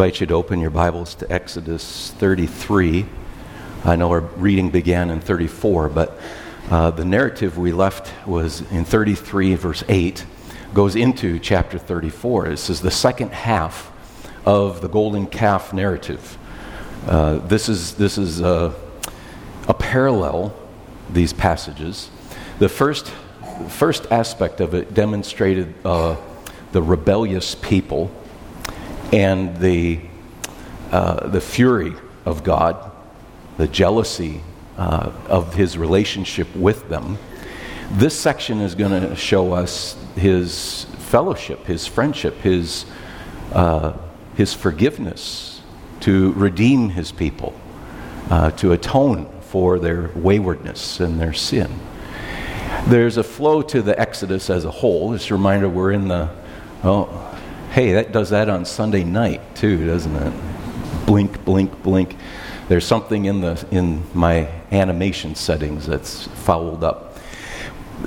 invite you to open your Bibles to Exodus 33. I know our reading began in 34, but uh, the narrative we left was in 33, verse 8, goes into chapter 34. This is the second half of the golden calf narrative. Uh, this is, this is a, a parallel, these passages. The first, first aspect of it demonstrated uh, the rebellious people and the, uh, the fury of God, the jealousy uh, of his relationship with them. This section is going to show us his fellowship, his friendship, his, uh, his forgiveness to redeem his people, uh, to atone for their waywardness and their sin. There's a flow to the Exodus as a whole. Just a reminder we're in the, oh, Hey, that does that on Sunday night too, doesn't it? Blink, blink, blink. There's something in the in my animation settings that's fouled up.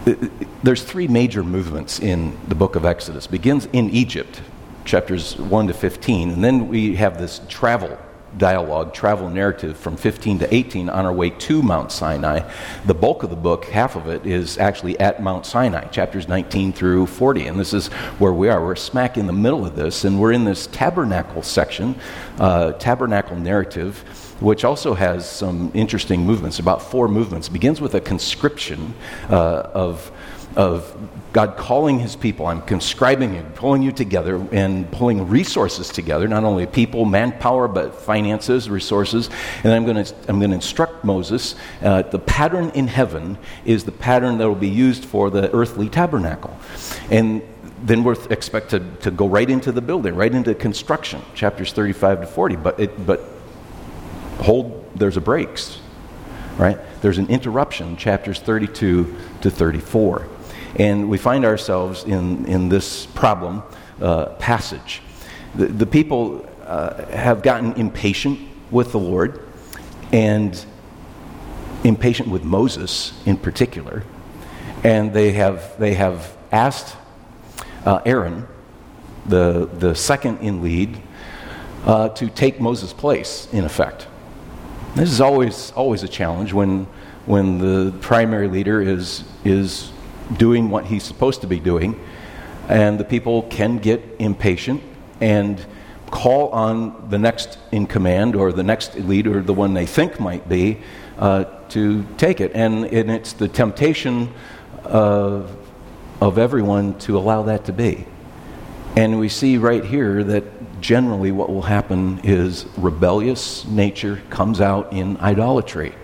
Uh, uh, there's three major movements in the book of Exodus. It begins in Egypt, chapters 1 to 15, and then we have this travel dialogue, travel narrative from 15 to 18 on our way to Mount Sinai. The bulk of the book, half of it, is actually at Mount Sinai, chapters 19 through 40. And this is where we are. We're smack in the middle of this, and we're in this tabernacle section, uh, tabernacle narrative, which also has some interesting movements, about four movements. It begins with a conscription uh, of of God calling his people. I'm conscribing you, pulling you together, and pulling resources together, not only people, manpower, but finances, resources. And I'm going to, I'm going to instruct Moses uh, the pattern in heaven is the pattern that will be used for the earthly tabernacle. And then we're expected to go right into the building, right into construction, chapters 35 to 40. But, it, but hold, there's a breaks, right? There's an interruption, chapters 32 to 34. And we find ourselves in, in this problem uh, passage. The, the people uh, have gotten impatient with the Lord and impatient with Moses in particular. And they have, they have asked uh, Aaron, the, the second in lead, uh, to take Moses' place, in effect. This is always, always a challenge when, when the primary leader is, is doing what he's supposed to be doing, and the people can get impatient and call on the next in command or the next leader, or the one they think might be, uh, to take it. And, and it's the temptation of, of everyone to allow that to be. And we see right here that generally what will happen is rebellious nature comes out in idolatry.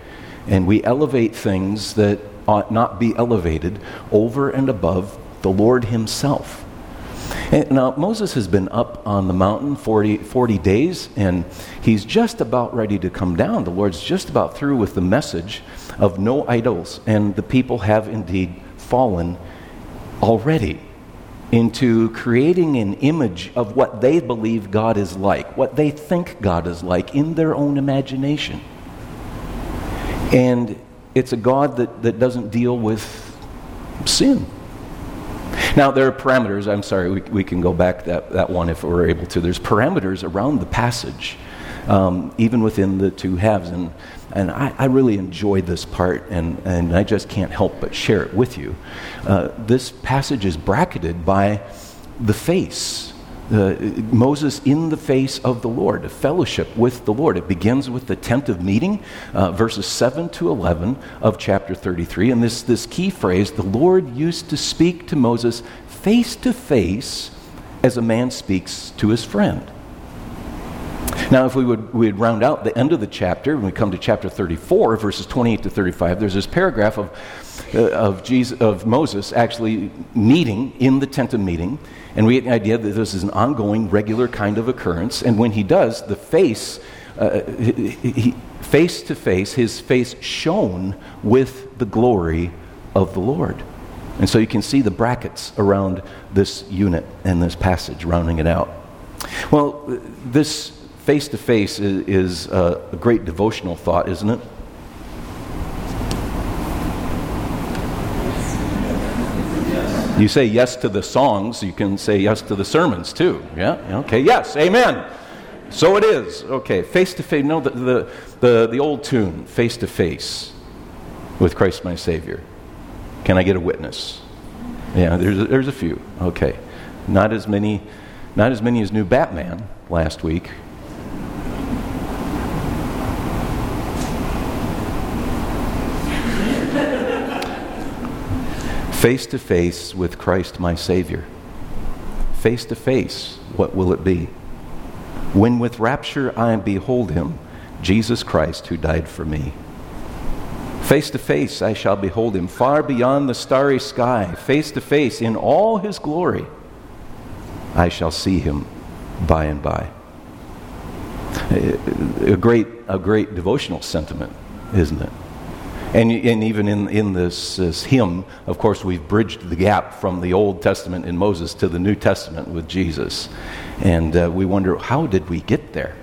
And we elevate things that ought not be elevated over and above the Lord Himself. And now, Moses has been up on the mountain 40, 40 days, and he's just about ready to come down. The Lord's just about through with the message of no idols, and the people have indeed fallen already into creating an image of what they believe God is like, what they think God is like in their own imagination. And it's a God that, that doesn't deal with sin. Now, there are parameters. I'm sorry, we, we can go back that, that one if we're able to. There's parameters around the passage, um, even within the two halves. And, and I, I, really enjoyed this part, and, and I just can't help but share it with you. Uh, this passage is bracketed by the face uh, Moses in the face of the Lord, a fellowship with the Lord. It begins with the tent of meeting, uh, verses 7 to 11 of chapter 33. And this, this key phrase the Lord used to speak to Moses face to face as a man speaks to his friend. Now, if we would we'd round out the end of the chapter, when we come to chapter 34, verses 28 to 35, there's this paragraph of, uh, of, Jesus, of Moses actually meeting in the tent of meeting. And we get the idea that this is an ongoing, regular kind of occurrence. And when he does, the face, uh, face to face, his face shone with the glory of the Lord. And so you can see the brackets around this unit and this passage, rounding it out. Well, this face to face is uh, a great devotional thought, isn't it? You say yes to the songs, you can say yes to the sermons too. Yeah? Okay, yes, amen. So it is. Okay, face to face. No, the, the, the, the old tune, face to face with Christ my Savior. Can I get a witness? Yeah, there's a, there's a few. Okay. Not as many not as many as knew Batman last week. Face to face with Christ my Savior. Face to face, what will it be? When with rapture I behold him, Jesus Christ who died for me. Face to face I shall behold him, far beyond the starry sky, face to face in all his glory. I shall see him by and by. A great, a great devotional sentiment, isn't it? And, and even in, in this, this hymn, of course, we've bridged the gap from the Old Testament in Moses to the New Testament with Jesus. And uh, we wonder, how did we get there?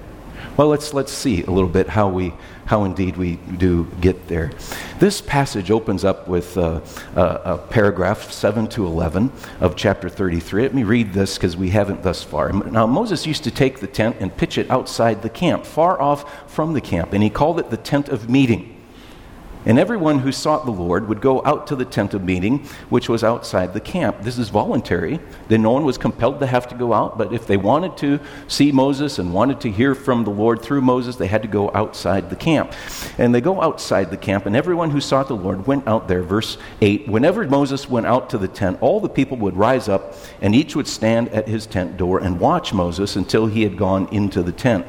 Well, let's, let's see a little bit how, we, how indeed we do get there. This passage opens up with uh, uh, paragraph 7 to 11 of chapter 33. Let me read this because we haven't thus far. Now, Moses used to take the tent and pitch it outside the camp, far off from the camp, and he called it the tent of meeting. And everyone who sought the Lord would go out to the tent of meeting, which was outside the camp. This is voluntary. Then no one was compelled to have to go out, but if they wanted to see Moses and wanted to hear from the Lord through Moses, they had to go outside the camp. And they go outside the camp, and everyone who sought the Lord went out there. Verse 8 Whenever Moses went out to the tent, all the people would rise up, and each would stand at his tent door and watch Moses until he had gone into the tent.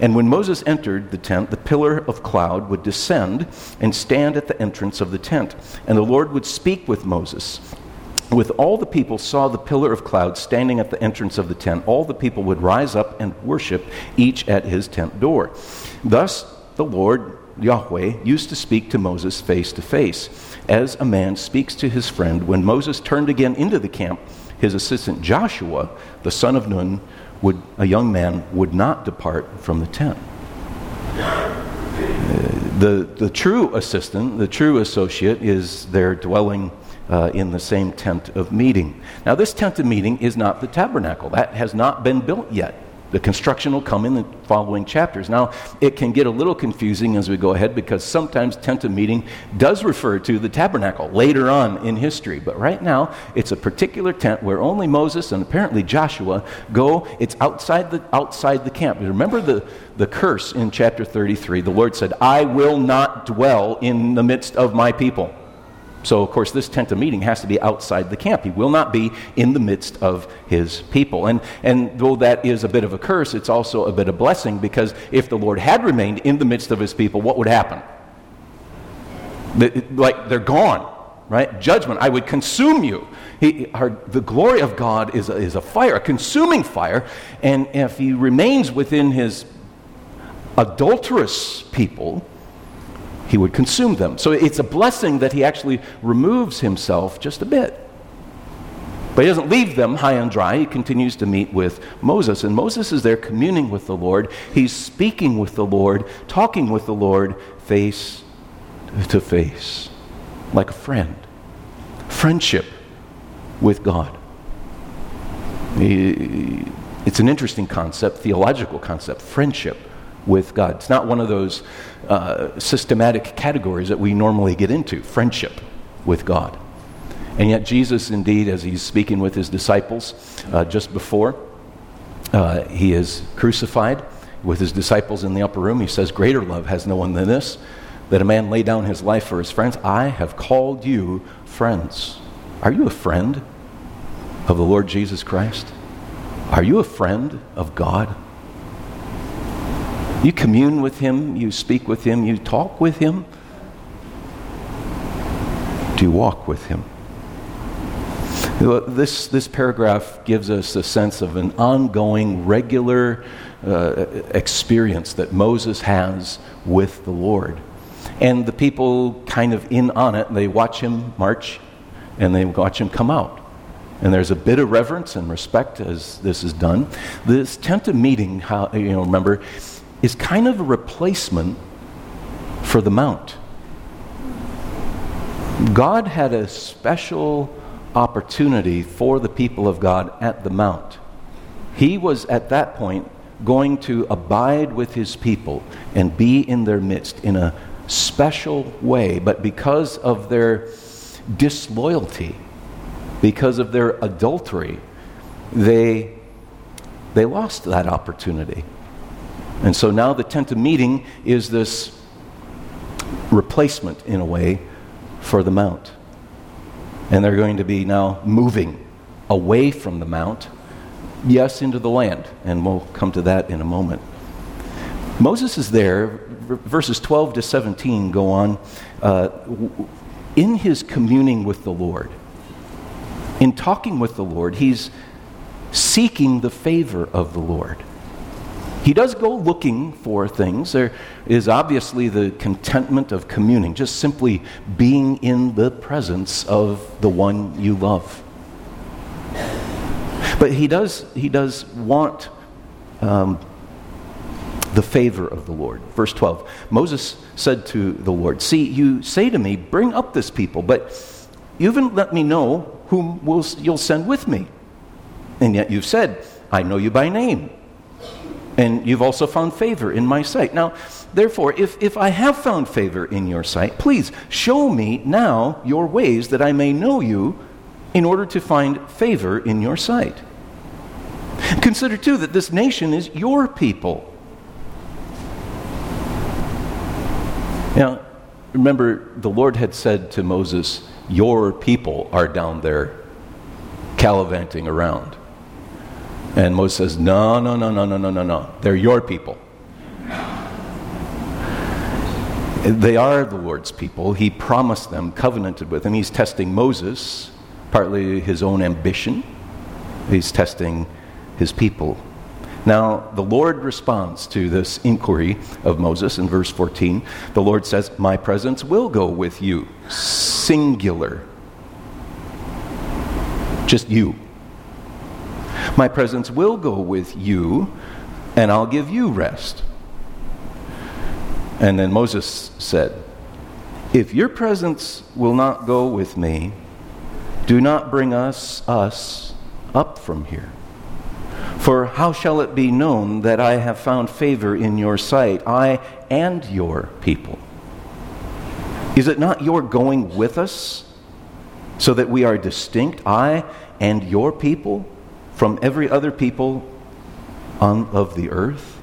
And when Moses entered the tent, the pillar of cloud would descend and stand at the entrance of the tent. And the Lord would speak with Moses. With all the people saw the pillar of cloud standing at the entrance of the tent, all the people would rise up and worship, each at his tent door. Thus, the Lord, Yahweh, used to speak to Moses face to face, as a man speaks to his friend. When Moses turned again into the camp, his assistant Joshua, the son of Nun, would, a young man would not depart from the tent. The, the true assistant, the true associate, is there dwelling uh, in the same tent of meeting. Now, this tent of meeting is not the tabernacle. That has not been built yet. The construction will come in the following chapters. Now, it can get a little confusing as we go ahead because sometimes tent of meeting does refer to the tabernacle later on in history. But right now, it's a particular tent where only Moses and apparently Joshua go. It's outside the, outside the camp. Remember the, the curse in chapter 33. The Lord said, I will not dwell in the midst of my people. So, of course, this tent of meeting has to be outside the camp. He will not be in the midst of his people. And, and though that is a bit of a curse, it's also a bit of blessing because if the Lord had remained in the midst of his people, what would happen? Like they're gone, right? Judgment. I would consume you. He, our, the glory of God is a, is a fire, a consuming fire. And if he remains within his adulterous people, he would consume them. So it's a blessing that he actually removes himself just a bit. But he doesn't leave them high and dry. He continues to meet with Moses. And Moses is there communing with the Lord. He's speaking with the Lord, talking with the Lord face to face, like a friend. Friendship with God. It's an interesting concept, theological concept, friendship with God. It's not one of those uh, systematic categories that we normally get into friendship with God. And yet, Jesus, indeed, as he's speaking with his disciples uh, just before uh, he is crucified with his disciples in the upper room, he says, Greater love has no one than this, that a man lay down his life for his friends. I have called you friends. Are you a friend of the Lord Jesus Christ? Are you a friend of God? You commune with Him, you speak with Him, you talk with Him. Do you walk with Him? This, this paragraph gives us a sense of an ongoing, regular uh, experience that Moses has with the Lord. And the people kind of in on it, they watch him march and they watch him come out. And there's a bit of reverence and respect as this is done. This tent of meeting, how, you know, remember, is kind of a replacement for the mount. God had a special opportunity for the people of God at the mount. He was at that point going to abide with his people and be in their midst in a special way, but because of their disloyalty, because of their adultery, they, they lost that opportunity. And so now the tent of meeting is this replacement, in a way, for the mount. And they're going to be now moving away from the mount, yes, into the land. And we'll come to that in a moment. Moses is there. Verses 12 to 17 go on. Uh, in his communing with the Lord, in talking with the Lord, he's seeking the favor of the Lord. He does go looking for things. There is obviously the contentment of communing, just simply being in the presence of the one you love. But he does, he does want um, the favor of the Lord. Verse 12 Moses said to the Lord, See, you say to me, Bring up this people, but you haven't let me know whom will, you'll send with me. And yet you've said, I know you by name. And you've also found favor in my sight. Now, therefore, if, if I have found favor in your sight, please show me now your ways that I may know you in order to find favor in your sight. Consider, too, that this nation is your people. Now, remember, the Lord had said to Moses, Your people are down there gallivanting around. And Moses says, No, no, no, no, no, no, no, no. They're your people. They are the Lord's people. He promised them, covenanted with them. He's testing Moses, partly his own ambition. He's testing his people. Now, the Lord responds to this inquiry of Moses in verse 14. The Lord says, My presence will go with you. Singular. Just you. My presence will go with you, and I'll give you rest. And then Moses said, If your presence will not go with me, do not bring us, us up from here. For how shall it be known that I have found favor in your sight, I and your people? Is it not your going with us so that we are distinct, I and your people? From every other people on, of the earth?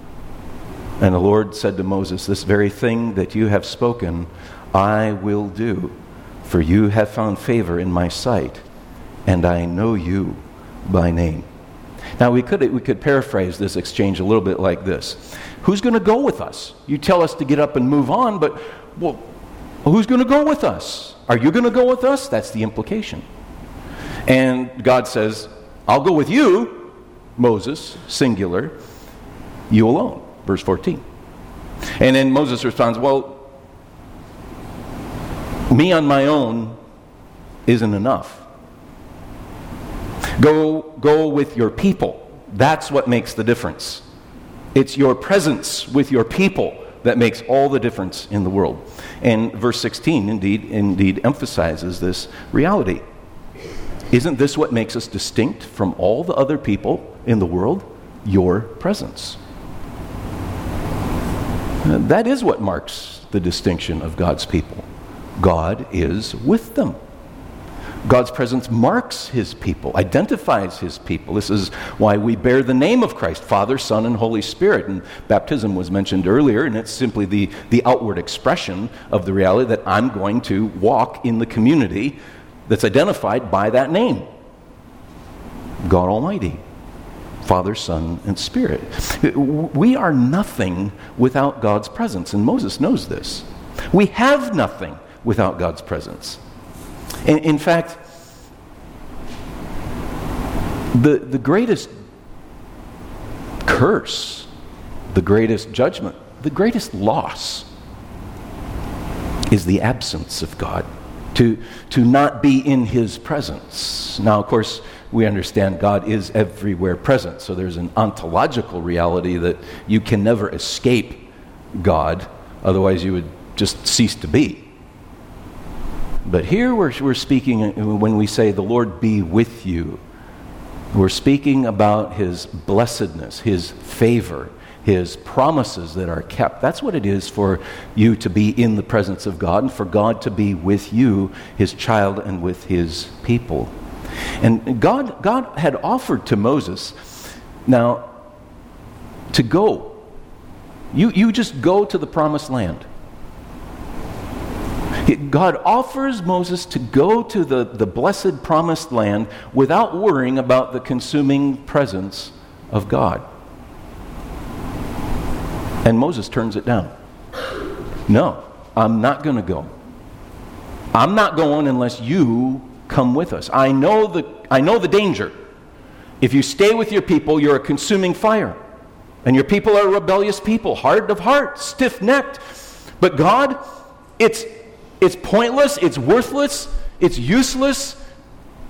And the Lord said to Moses, This very thing that you have spoken, I will do, for you have found favor in my sight, and I know you by name. Now, we could, we could paraphrase this exchange a little bit like this Who's going to go with us? You tell us to get up and move on, but well, who's going to go with us? Are you going to go with us? That's the implication. And God says, I'll go with you, Moses, singular, you alone. Verse 14. And then Moses responds, Well, me on my own isn't enough. Go, go with your people. That's what makes the difference. It's your presence with your people that makes all the difference in the world. And verse 16 indeed indeed emphasizes this reality. Isn't this what makes us distinct from all the other people in the world? Your presence. Uh, that is what marks the distinction of God's people. God is with them. God's presence marks his people, identifies his people. This is why we bear the name of Christ Father, Son, and Holy Spirit. And baptism was mentioned earlier, and it's simply the, the outward expression of the reality that I'm going to walk in the community that's identified by that name God Almighty, Father, Son, and Spirit. We are nothing without God's presence, and Moses knows this. We have nothing without God's presence. In, in fact, the, the greatest curse, the greatest judgment, the greatest loss is the absence of God to, to not be in his presence. Now, of course, we understand God is everywhere present, so there's an ontological reality that you can never escape God, otherwise, you would just cease to be. But here we're, we're speaking when we say, The Lord be with you. We're speaking about his blessedness, his favor, his promises that are kept. That's what it is for you to be in the presence of God and for God to be with you, his child, and with his people. And God, God had offered to Moses, now, to go. You, you just go to the promised land. God offers Moses to go to the, the blessed promised land without worrying about the consuming presence of God. And Moses turns it down. No, I'm not going to go. I'm not going unless you come with us. I know the, I know the danger. If you stay with your people, you're a consuming fire. And your people are rebellious people, hard of heart, stiff necked. But God, it's it's pointless, it's worthless, it's useless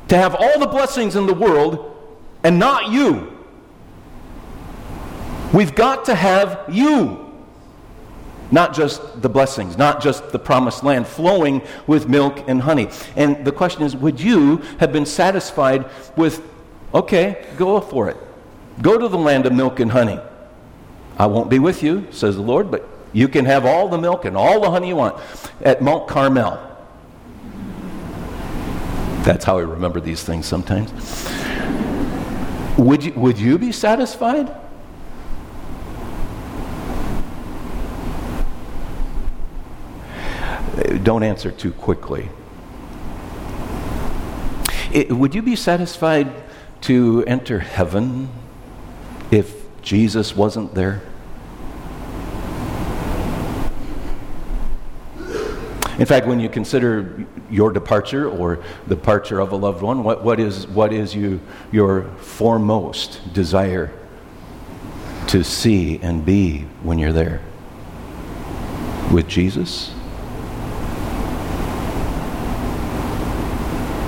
to have all the blessings in the world and not you. We've got to have you. Not just the blessings, not just the promised land flowing with milk and honey. And the question is would you have been satisfied with, okay, go for it? Go to the land of milk and honey. I won't be with you, says the Lord, but you can have all the milk and all the honey you want at Mount Carmel. That's how I remember these things sometimes. Would you, would you be satisfied? Don't answer too quickly. It, would you be satisfied to enter heaven if Jesus wasn't there? In fact, when you consider your departure or the departure of a loved one, what, what is, what is you, your foremost desire to see and be when you're there? With Jesus?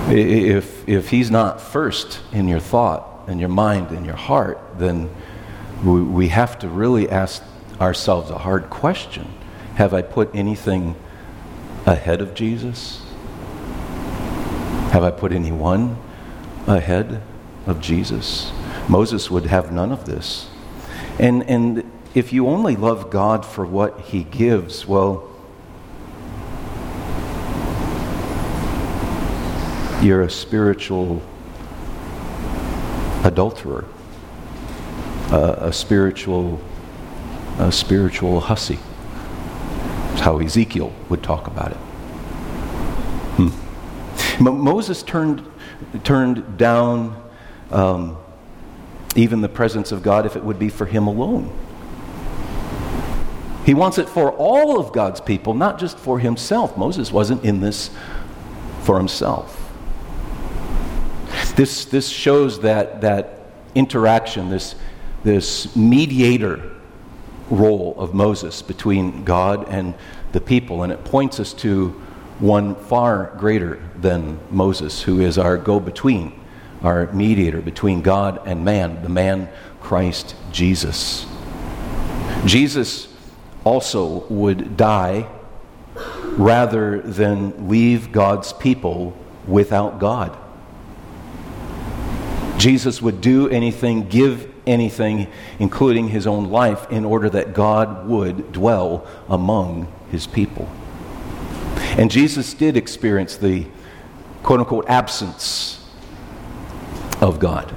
If, if he's not first in your thought and your mind and your heart, then we, we have to really ask ourselves a hard question Have I put anything ahead of Jesus? Have I put anyone ahead of Jesus? Moses would have none of this. And, and if you only love God for what he gives, well, you're a spiritual adulterer, a, a spiritual, a spiritual hussy. That's how Ezekiel would talk about it. Hmm. Moses turned, turned down um, even the presence of God if it would be for him alone. He wants it for all of God's people, not just for himself. Moses wasn't in this for himself. This, this shows that, that interaction, this, this mediator role of Moses between God and the people, and it points us to one far greater than Moses, who is our go between, our mediator between God and man, the man Christ Jesus. Jesus also would die rather than leave God's people without God. Jesus would do anything, give anything, including his own life, in order that God would dwell among his people. And Jesus did experience the quote unquote absence of God.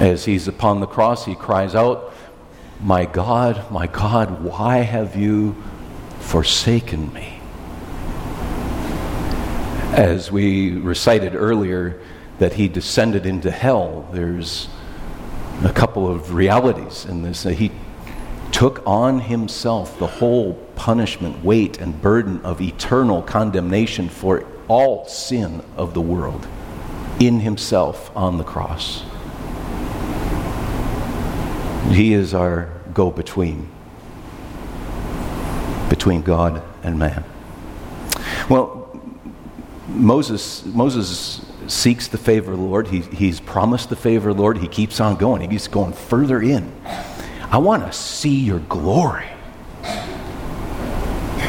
As he's upon the cross, he cries out, My God, my God, why have you forsaken me? As we recited earlier, that he descended into hell, there's a couple of realities in this. He took on himself the whole punishment, weight, and burden of eternal condemnation for all sin of the world in himself on the cross. He is our go between, between God and man. Well, Moses, Moses seeks the favor of the Lord. He, he's promised the favor of the Lord. He keeps on going. He keeps going further in. I want to see your glory.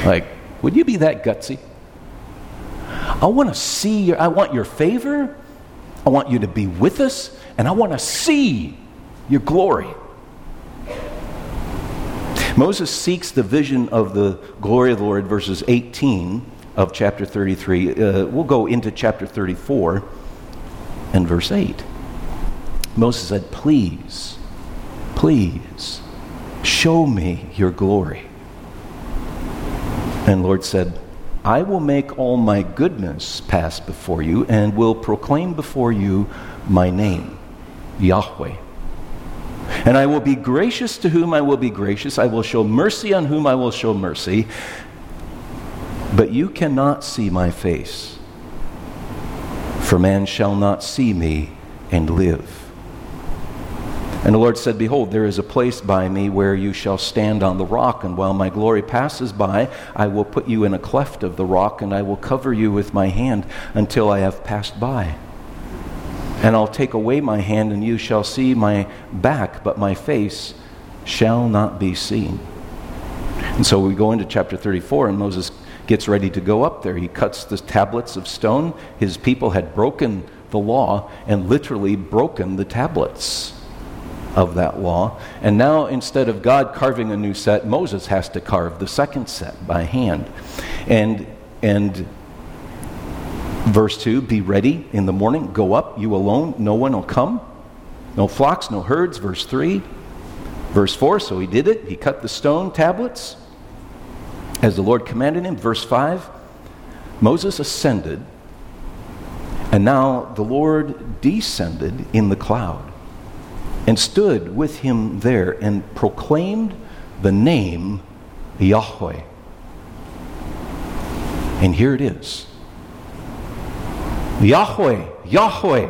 Like, would you be that gutsy? I want to see your, I want your favor. I want you to be with us, and I want to see your glory. Moses seeks the vision of the glory of the Lord, verses 18 of chapter 33. Uh, we'll go into chapter 34 and verse 8. Moses said, Please, please, show me your glory. And Lord said, I will make all my goodness pass before you and will proclaim before you my name, Yahweh. And I will be gracious to whom I will be gracious. I will show mercy on whom I will show mercy. But you cannot see my face. For man shall not see me and live. And the Lord said, Behold, there is a place by me where you shall stand on the rock, and while my glory passes by, I will put you in a cleft of the rock, and I will cover you with my hand until I have passed by. And I'll take away my hand, and you shall see my back, but my face shall not be seen. And so we go into chapter 34, and Moses gets ready to go up there. He cuts the tablets of stone. His people had broken the law and literally broken the tablets of that law. And now, instead of God carving a new set, Moses has to carve the second set by hand. And, and Verse 2 Be ready in the morning, go up, you alone, no one will come. No flocks, no herds. Verse 3. Verse 4 So he did it. He cut the stone tablets as the Lord commanded him. Verse 5 Moses ascended, and now the Lord descended in the cloud and stood with him there and proclaimed the name Yahweh. And here it is Yahweh, Yahweh.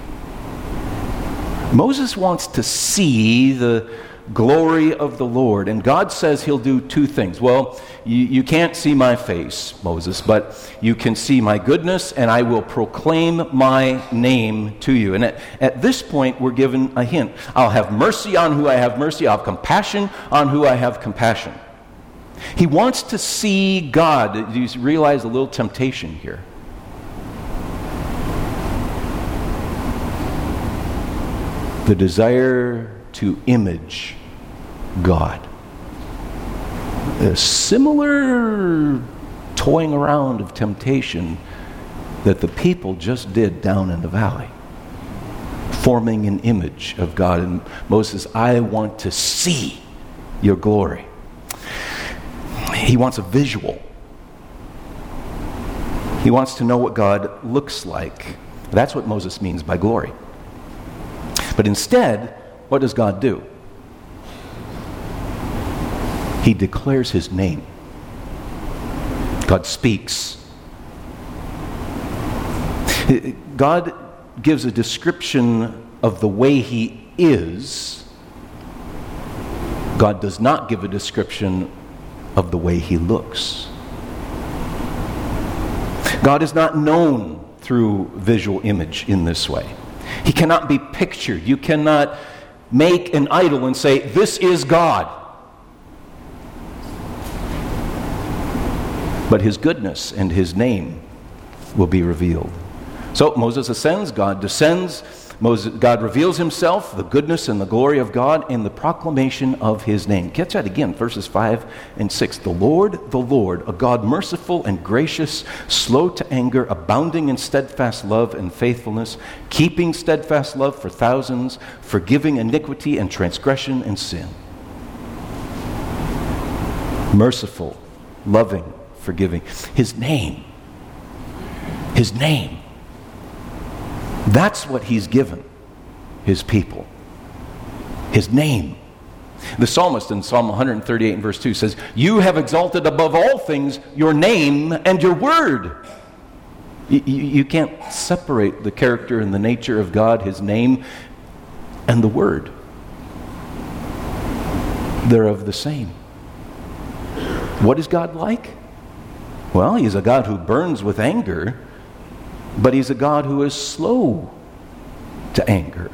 Moses wants to see the glory of the Lord, and God says he'll do two things. Well, you, you can't see my face, Moses, but you can see my goodness, and I will proclaim my name to you. And at, at this point, we're given a hint I'll have mercy on who I have mercy, I'll have compassion on who I have compassion. He wants to see God. Do you realize a little temptation here? The desire to image God. A similar toying around of temptation that the people just did down in the valley, forming an image of God. And Moses, I want to see your glory. He wants a visual. He wants to know what God looks like. That's what Moses means by glory. But instead, what does God do? He declares his name. God speaks. God gives a description of the way he is. God does not give a description of the way he looks. God is not known through visual image in this way. He cannot be pictured. You cannot make an idol and say, This is God. But his goodness and his name will be revealed. So Moses ascends, God descends, Moses, God reveals himself, the goodness and the glory of God, in the proclamation of his name. Catch that again, verses 5 and 6. The Lord, the Lord, a God merciful and gracious, slow to anger, abounding in steadfast love and faithfulness, keeping steadfast love for thousands, forgiving iniquity and transgression and sin. Merciful, loving, forgiving. His name. His name that's what he's given his people. His name. The psalmist in Psalm 138 and verse 2 says, You have exalted above all things your name and your word. You, you can't separate the character and the nature of God, His name, and the Word. They're of the same. What is God like? Well, He's a God who burns with anger, but He's a God who is slow to anger.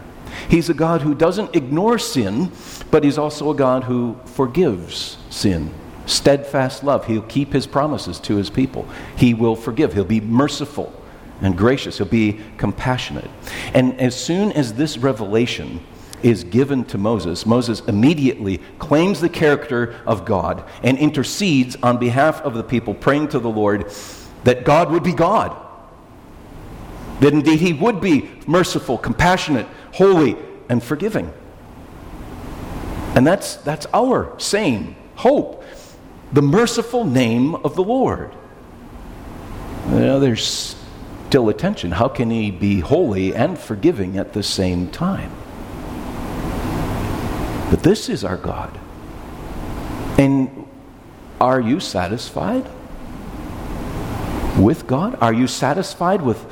He's a God who doesn't ignore sin, but He's also a God who forgives sin. Steadfast love. He'll keep His promises to His people. He will forgive. He'll be merciful and gracious. He'll be compassionate. And as soon as this revelation is given to Moses, Moses immediately claims the character of God and intercedes on behalf of the people, praying to the Lord that God would be God. That indeed he would be merciful, compassionate, holy, and forgiving. And that's, that's our same hope the merciful name of the Lord. You know, there's still a tension. How can he be holy and forgiving at the same time? But this is our God. And are you satisfied with God? Are you satisfied with,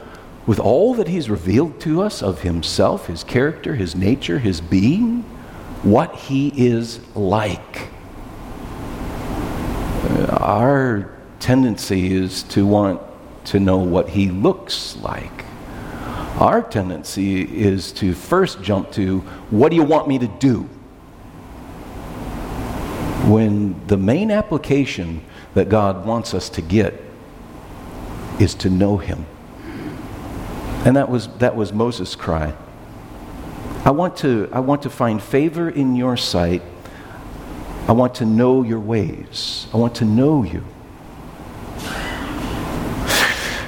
with all that He's revealed to us of Himself, His character, His nature, His being? What He is like? Our tendency is to want to know what He looks like. Our tendency is to first jump to, what do you want me to do? when the main application that God wants us to get is to know Him. And that was, that was Moses' cry. I want, to, I want to find favor in your sight. I want to know your ways. I want to know you.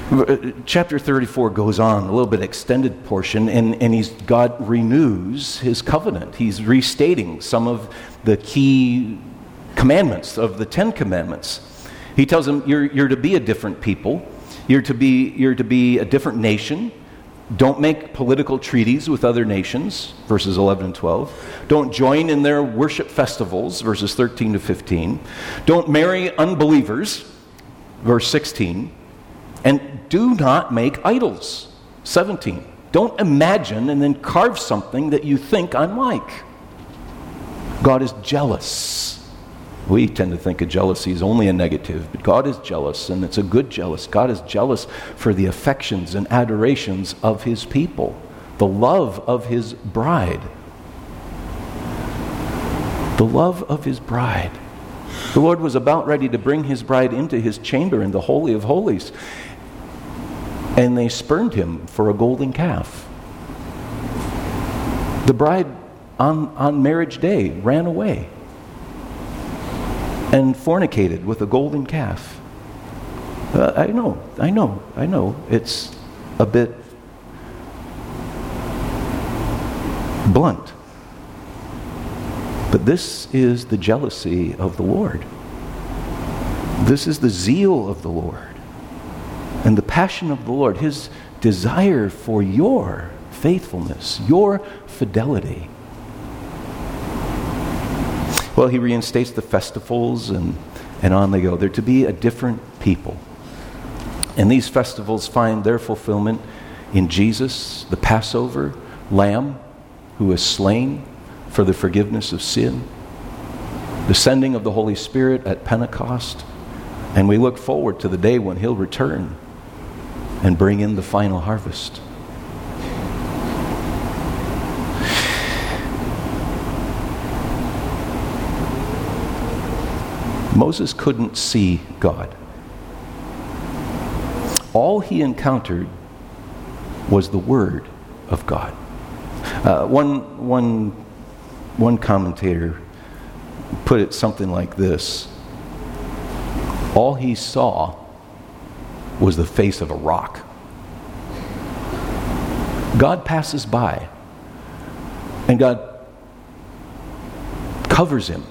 Uh, chapter 34 goes on, a little bit extended portion, and, and he's, God renews his covenant. He's restating some of the key commandments, of the Ten Commandments. He tells them, you're, you're to be a different people, you're to, be, you're to be a different nation. Don't make political treaties with other nations, verses 11 and 12. Don't join in their worship festivals, verses 13 to 15. Don't marry unbelievers, verse 16. And do not make idols, 17. Don't imagine and then carve something that you think I'm like. God is jealous we tend to think of jealousy as only a negative, but God is jealous, and it's a good jealous. God is jealous for the affections and adorations of his people, the love of his bride. The love of his bride. The Lord was about ready to bring his bride into his chamber in the Holy of Holies, and they spurned him for a golden calf. The bride on, on marriage day ran away and fornicated with a golden calf. Uh, I know, I know, I know. It's a bit blunt. But this is the jealousy of the Lord. This is the zeal of the Lord and the passion of the Lord, his desire for your faithfulness, your fidelity. Well, he reinstates the festivals, and, and on they go. They're to be a different people. And these festivals find their fulfillment in Jesus, the Passover lamb who was slain for the forgiveness of sin, the sending of the Holy Spirit at Pentecost, and we look forward to the day when he'll return and bring in the final harvest. Moses couldn't see God. All he encountered was the Word of God. Uh, one, one, one commentator put it something like this All he saw was the face of a rock. God passes by, and God covers him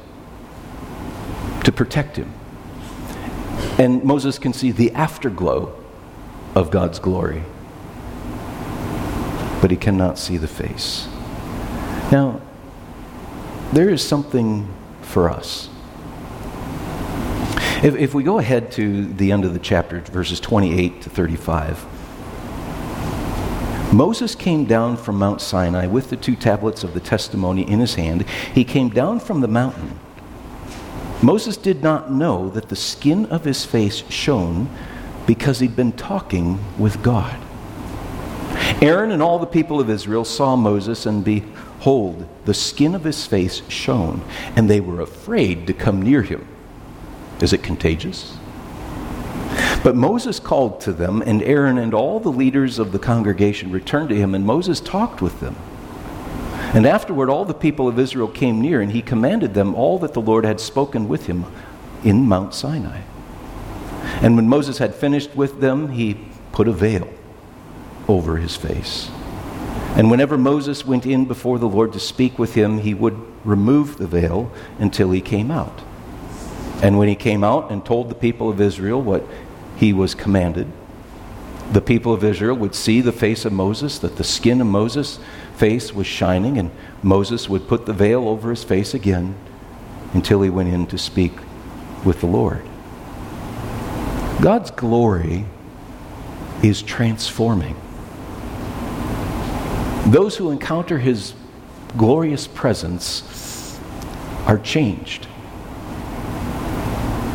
protect him. And Moses can see the afterglow of God's glory, but he cannot see the face. Now, there is something for us. If, if we go ahead to the end of the chapter, verses 28 to 35, Moses came down from Mount Sinai with the two tablets of the testimony in his hand. He came down from the mountain. Moses did not know that the skin of his face shone because he'd been talking with God. Aaron and all the people of Israel saw Moses, and behold, the skin of his face shone, and they were afraid to come near him. Is it contagious? But Moses called to them, and Aaron and all the leaders of the congregation returned to him, and Moses talked with them. And afterward, all the people of Israel came near, and he commanded them all that the Lord had spoken with him in Mount Sinai. And when Moses had finished with them, he put a veil over his face. And whenever Moses went in before the Lord to speak with him, he would remove the veil until he came out. And when he came out and told the people of Israel what he was commanded. The people of Israel would see the face of Moses, that the skin of Moses' face was shining, and Moses would put the veil over his face again until he went in to speak with the Lord. God's glory is transforming. Those who encounter his glorious presence are changed.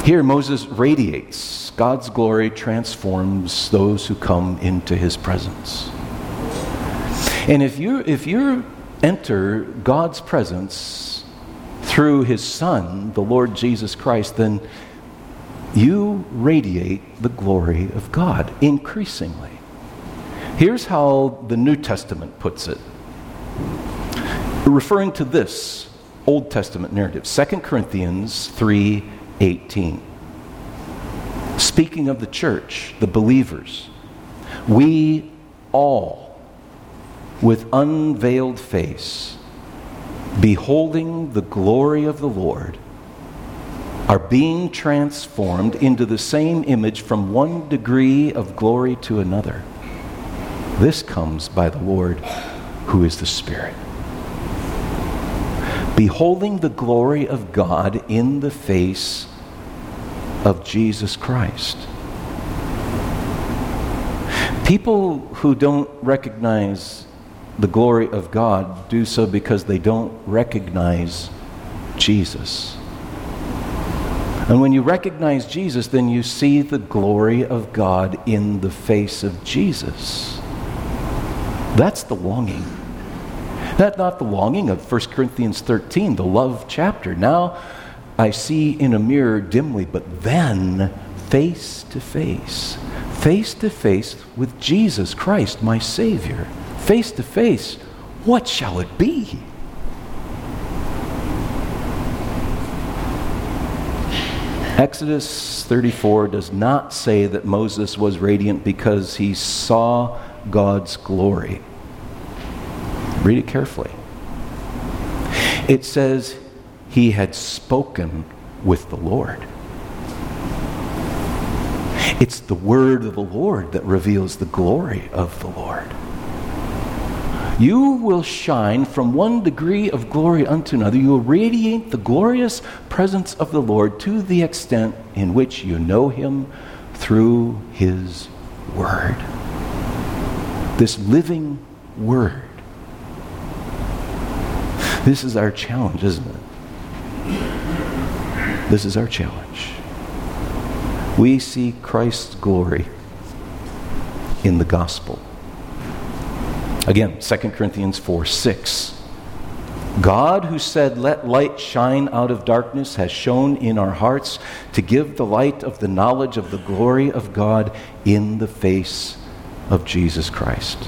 Here, Moses radiates God's glory transforms those who come into his presence. And if you if you enter God's presence through his son, the Lord Jesus Christ, then you radiate the glory of God increasingly. Here's how the New Testament puts it. Referring to this Old Testament narrative, 2 Corinthians 3:18 speaking of the church, the believers, we all, with unveiled face, beholding the glory of the Lord, are being transformed into the same image from one degree of glory to another. This comes by the Lord who is the Spirit. Beholding the glory of God in the face of Jesus Christ. People who don't recognize the glory of God do so because they don't recognize Jesus. And when you recognize Jesus, then you see the glory of God in the face of Jesus. That's the longing. That's not the longing of 1 Corinthians 13, the love chapter. Now, I see in a mirror dimly, but then face to face, face to face with Jesus Christ, my Savior. Face to face, what shall it be? Exodus 34 does not say that Moses was radiant because he saw God's glory. Read it carefully. It says he had spoken with the Lord. It's the word of the Lord that reveals the glory of the Lord. You will shine from one degree of glory unto another. You will radiate the glorious presence of the Lord to the extent in which you know Him through His Word. This living Word. This is our challenge, isn't it? This is our challenge. We see Christ's glory in the gospel. Again, 2 Corinthians 4 6. God, who said, Let light shine out of darkness, has shone in our hearts to give the light of the knowledge of the glory of God in the face of Jesus Christ.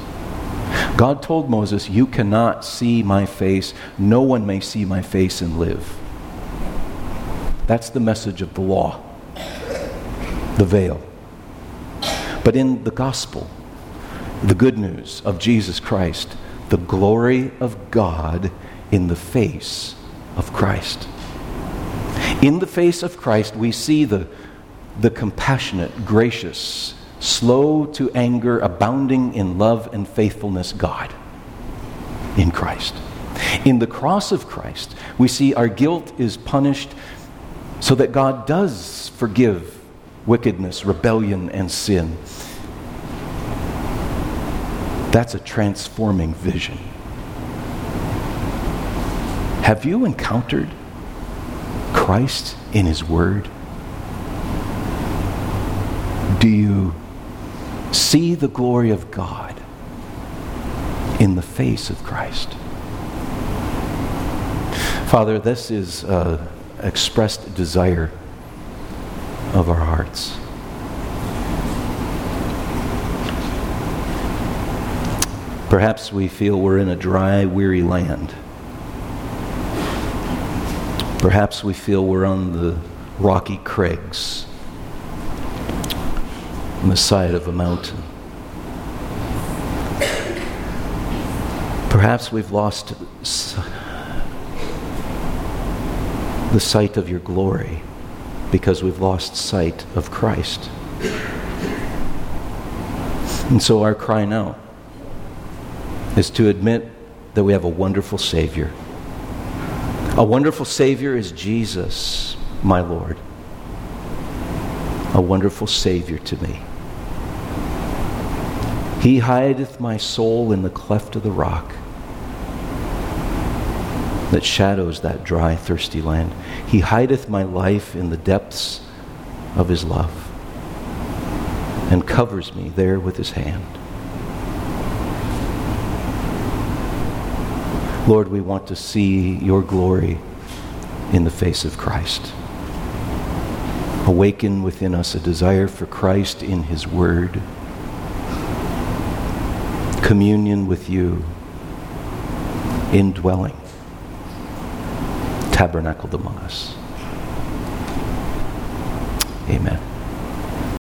God told Moses, You cannot see my face. No one may see my face and live. That's the message of the law, the veil. But in the gospel, the good news of Jesus Christ, the glory of God in the face of Christ. In the face of Christ, we see the, the compassionate, gracious, slow to anger, abounding in love and faithfulness God in Christ. In the cross of Christ, we see our guilt is punished so that God does forgive wickedness, rebellion, and sin. That's a transforming vision. Have you encountered Christ in His Word? Do you see the glory of God in the face of Christ? Father, this is uh, expressed desire of our hearts. Perhaps we feel we're in a dry, weary land. Perhaps we feel we're on the rocky crags on the side of a mountain. Perhaps we've lost the sight of your glory because we've lost sight of Christ. And so our cry now is to admit that we have a wonderful Savior a wonderful Savior is Jesus, my Lord. A wonderful Savior to me. He hideth my soul in the cleft of the rock that shadows that dry, thirsty land. He hideth my life in the depths of his love and covers me there with his hand. Lord, we want to see your glory in the face of Christ. Awaken within us a desire for Christ in his word, communion with you, indwelling, tabernacled among us.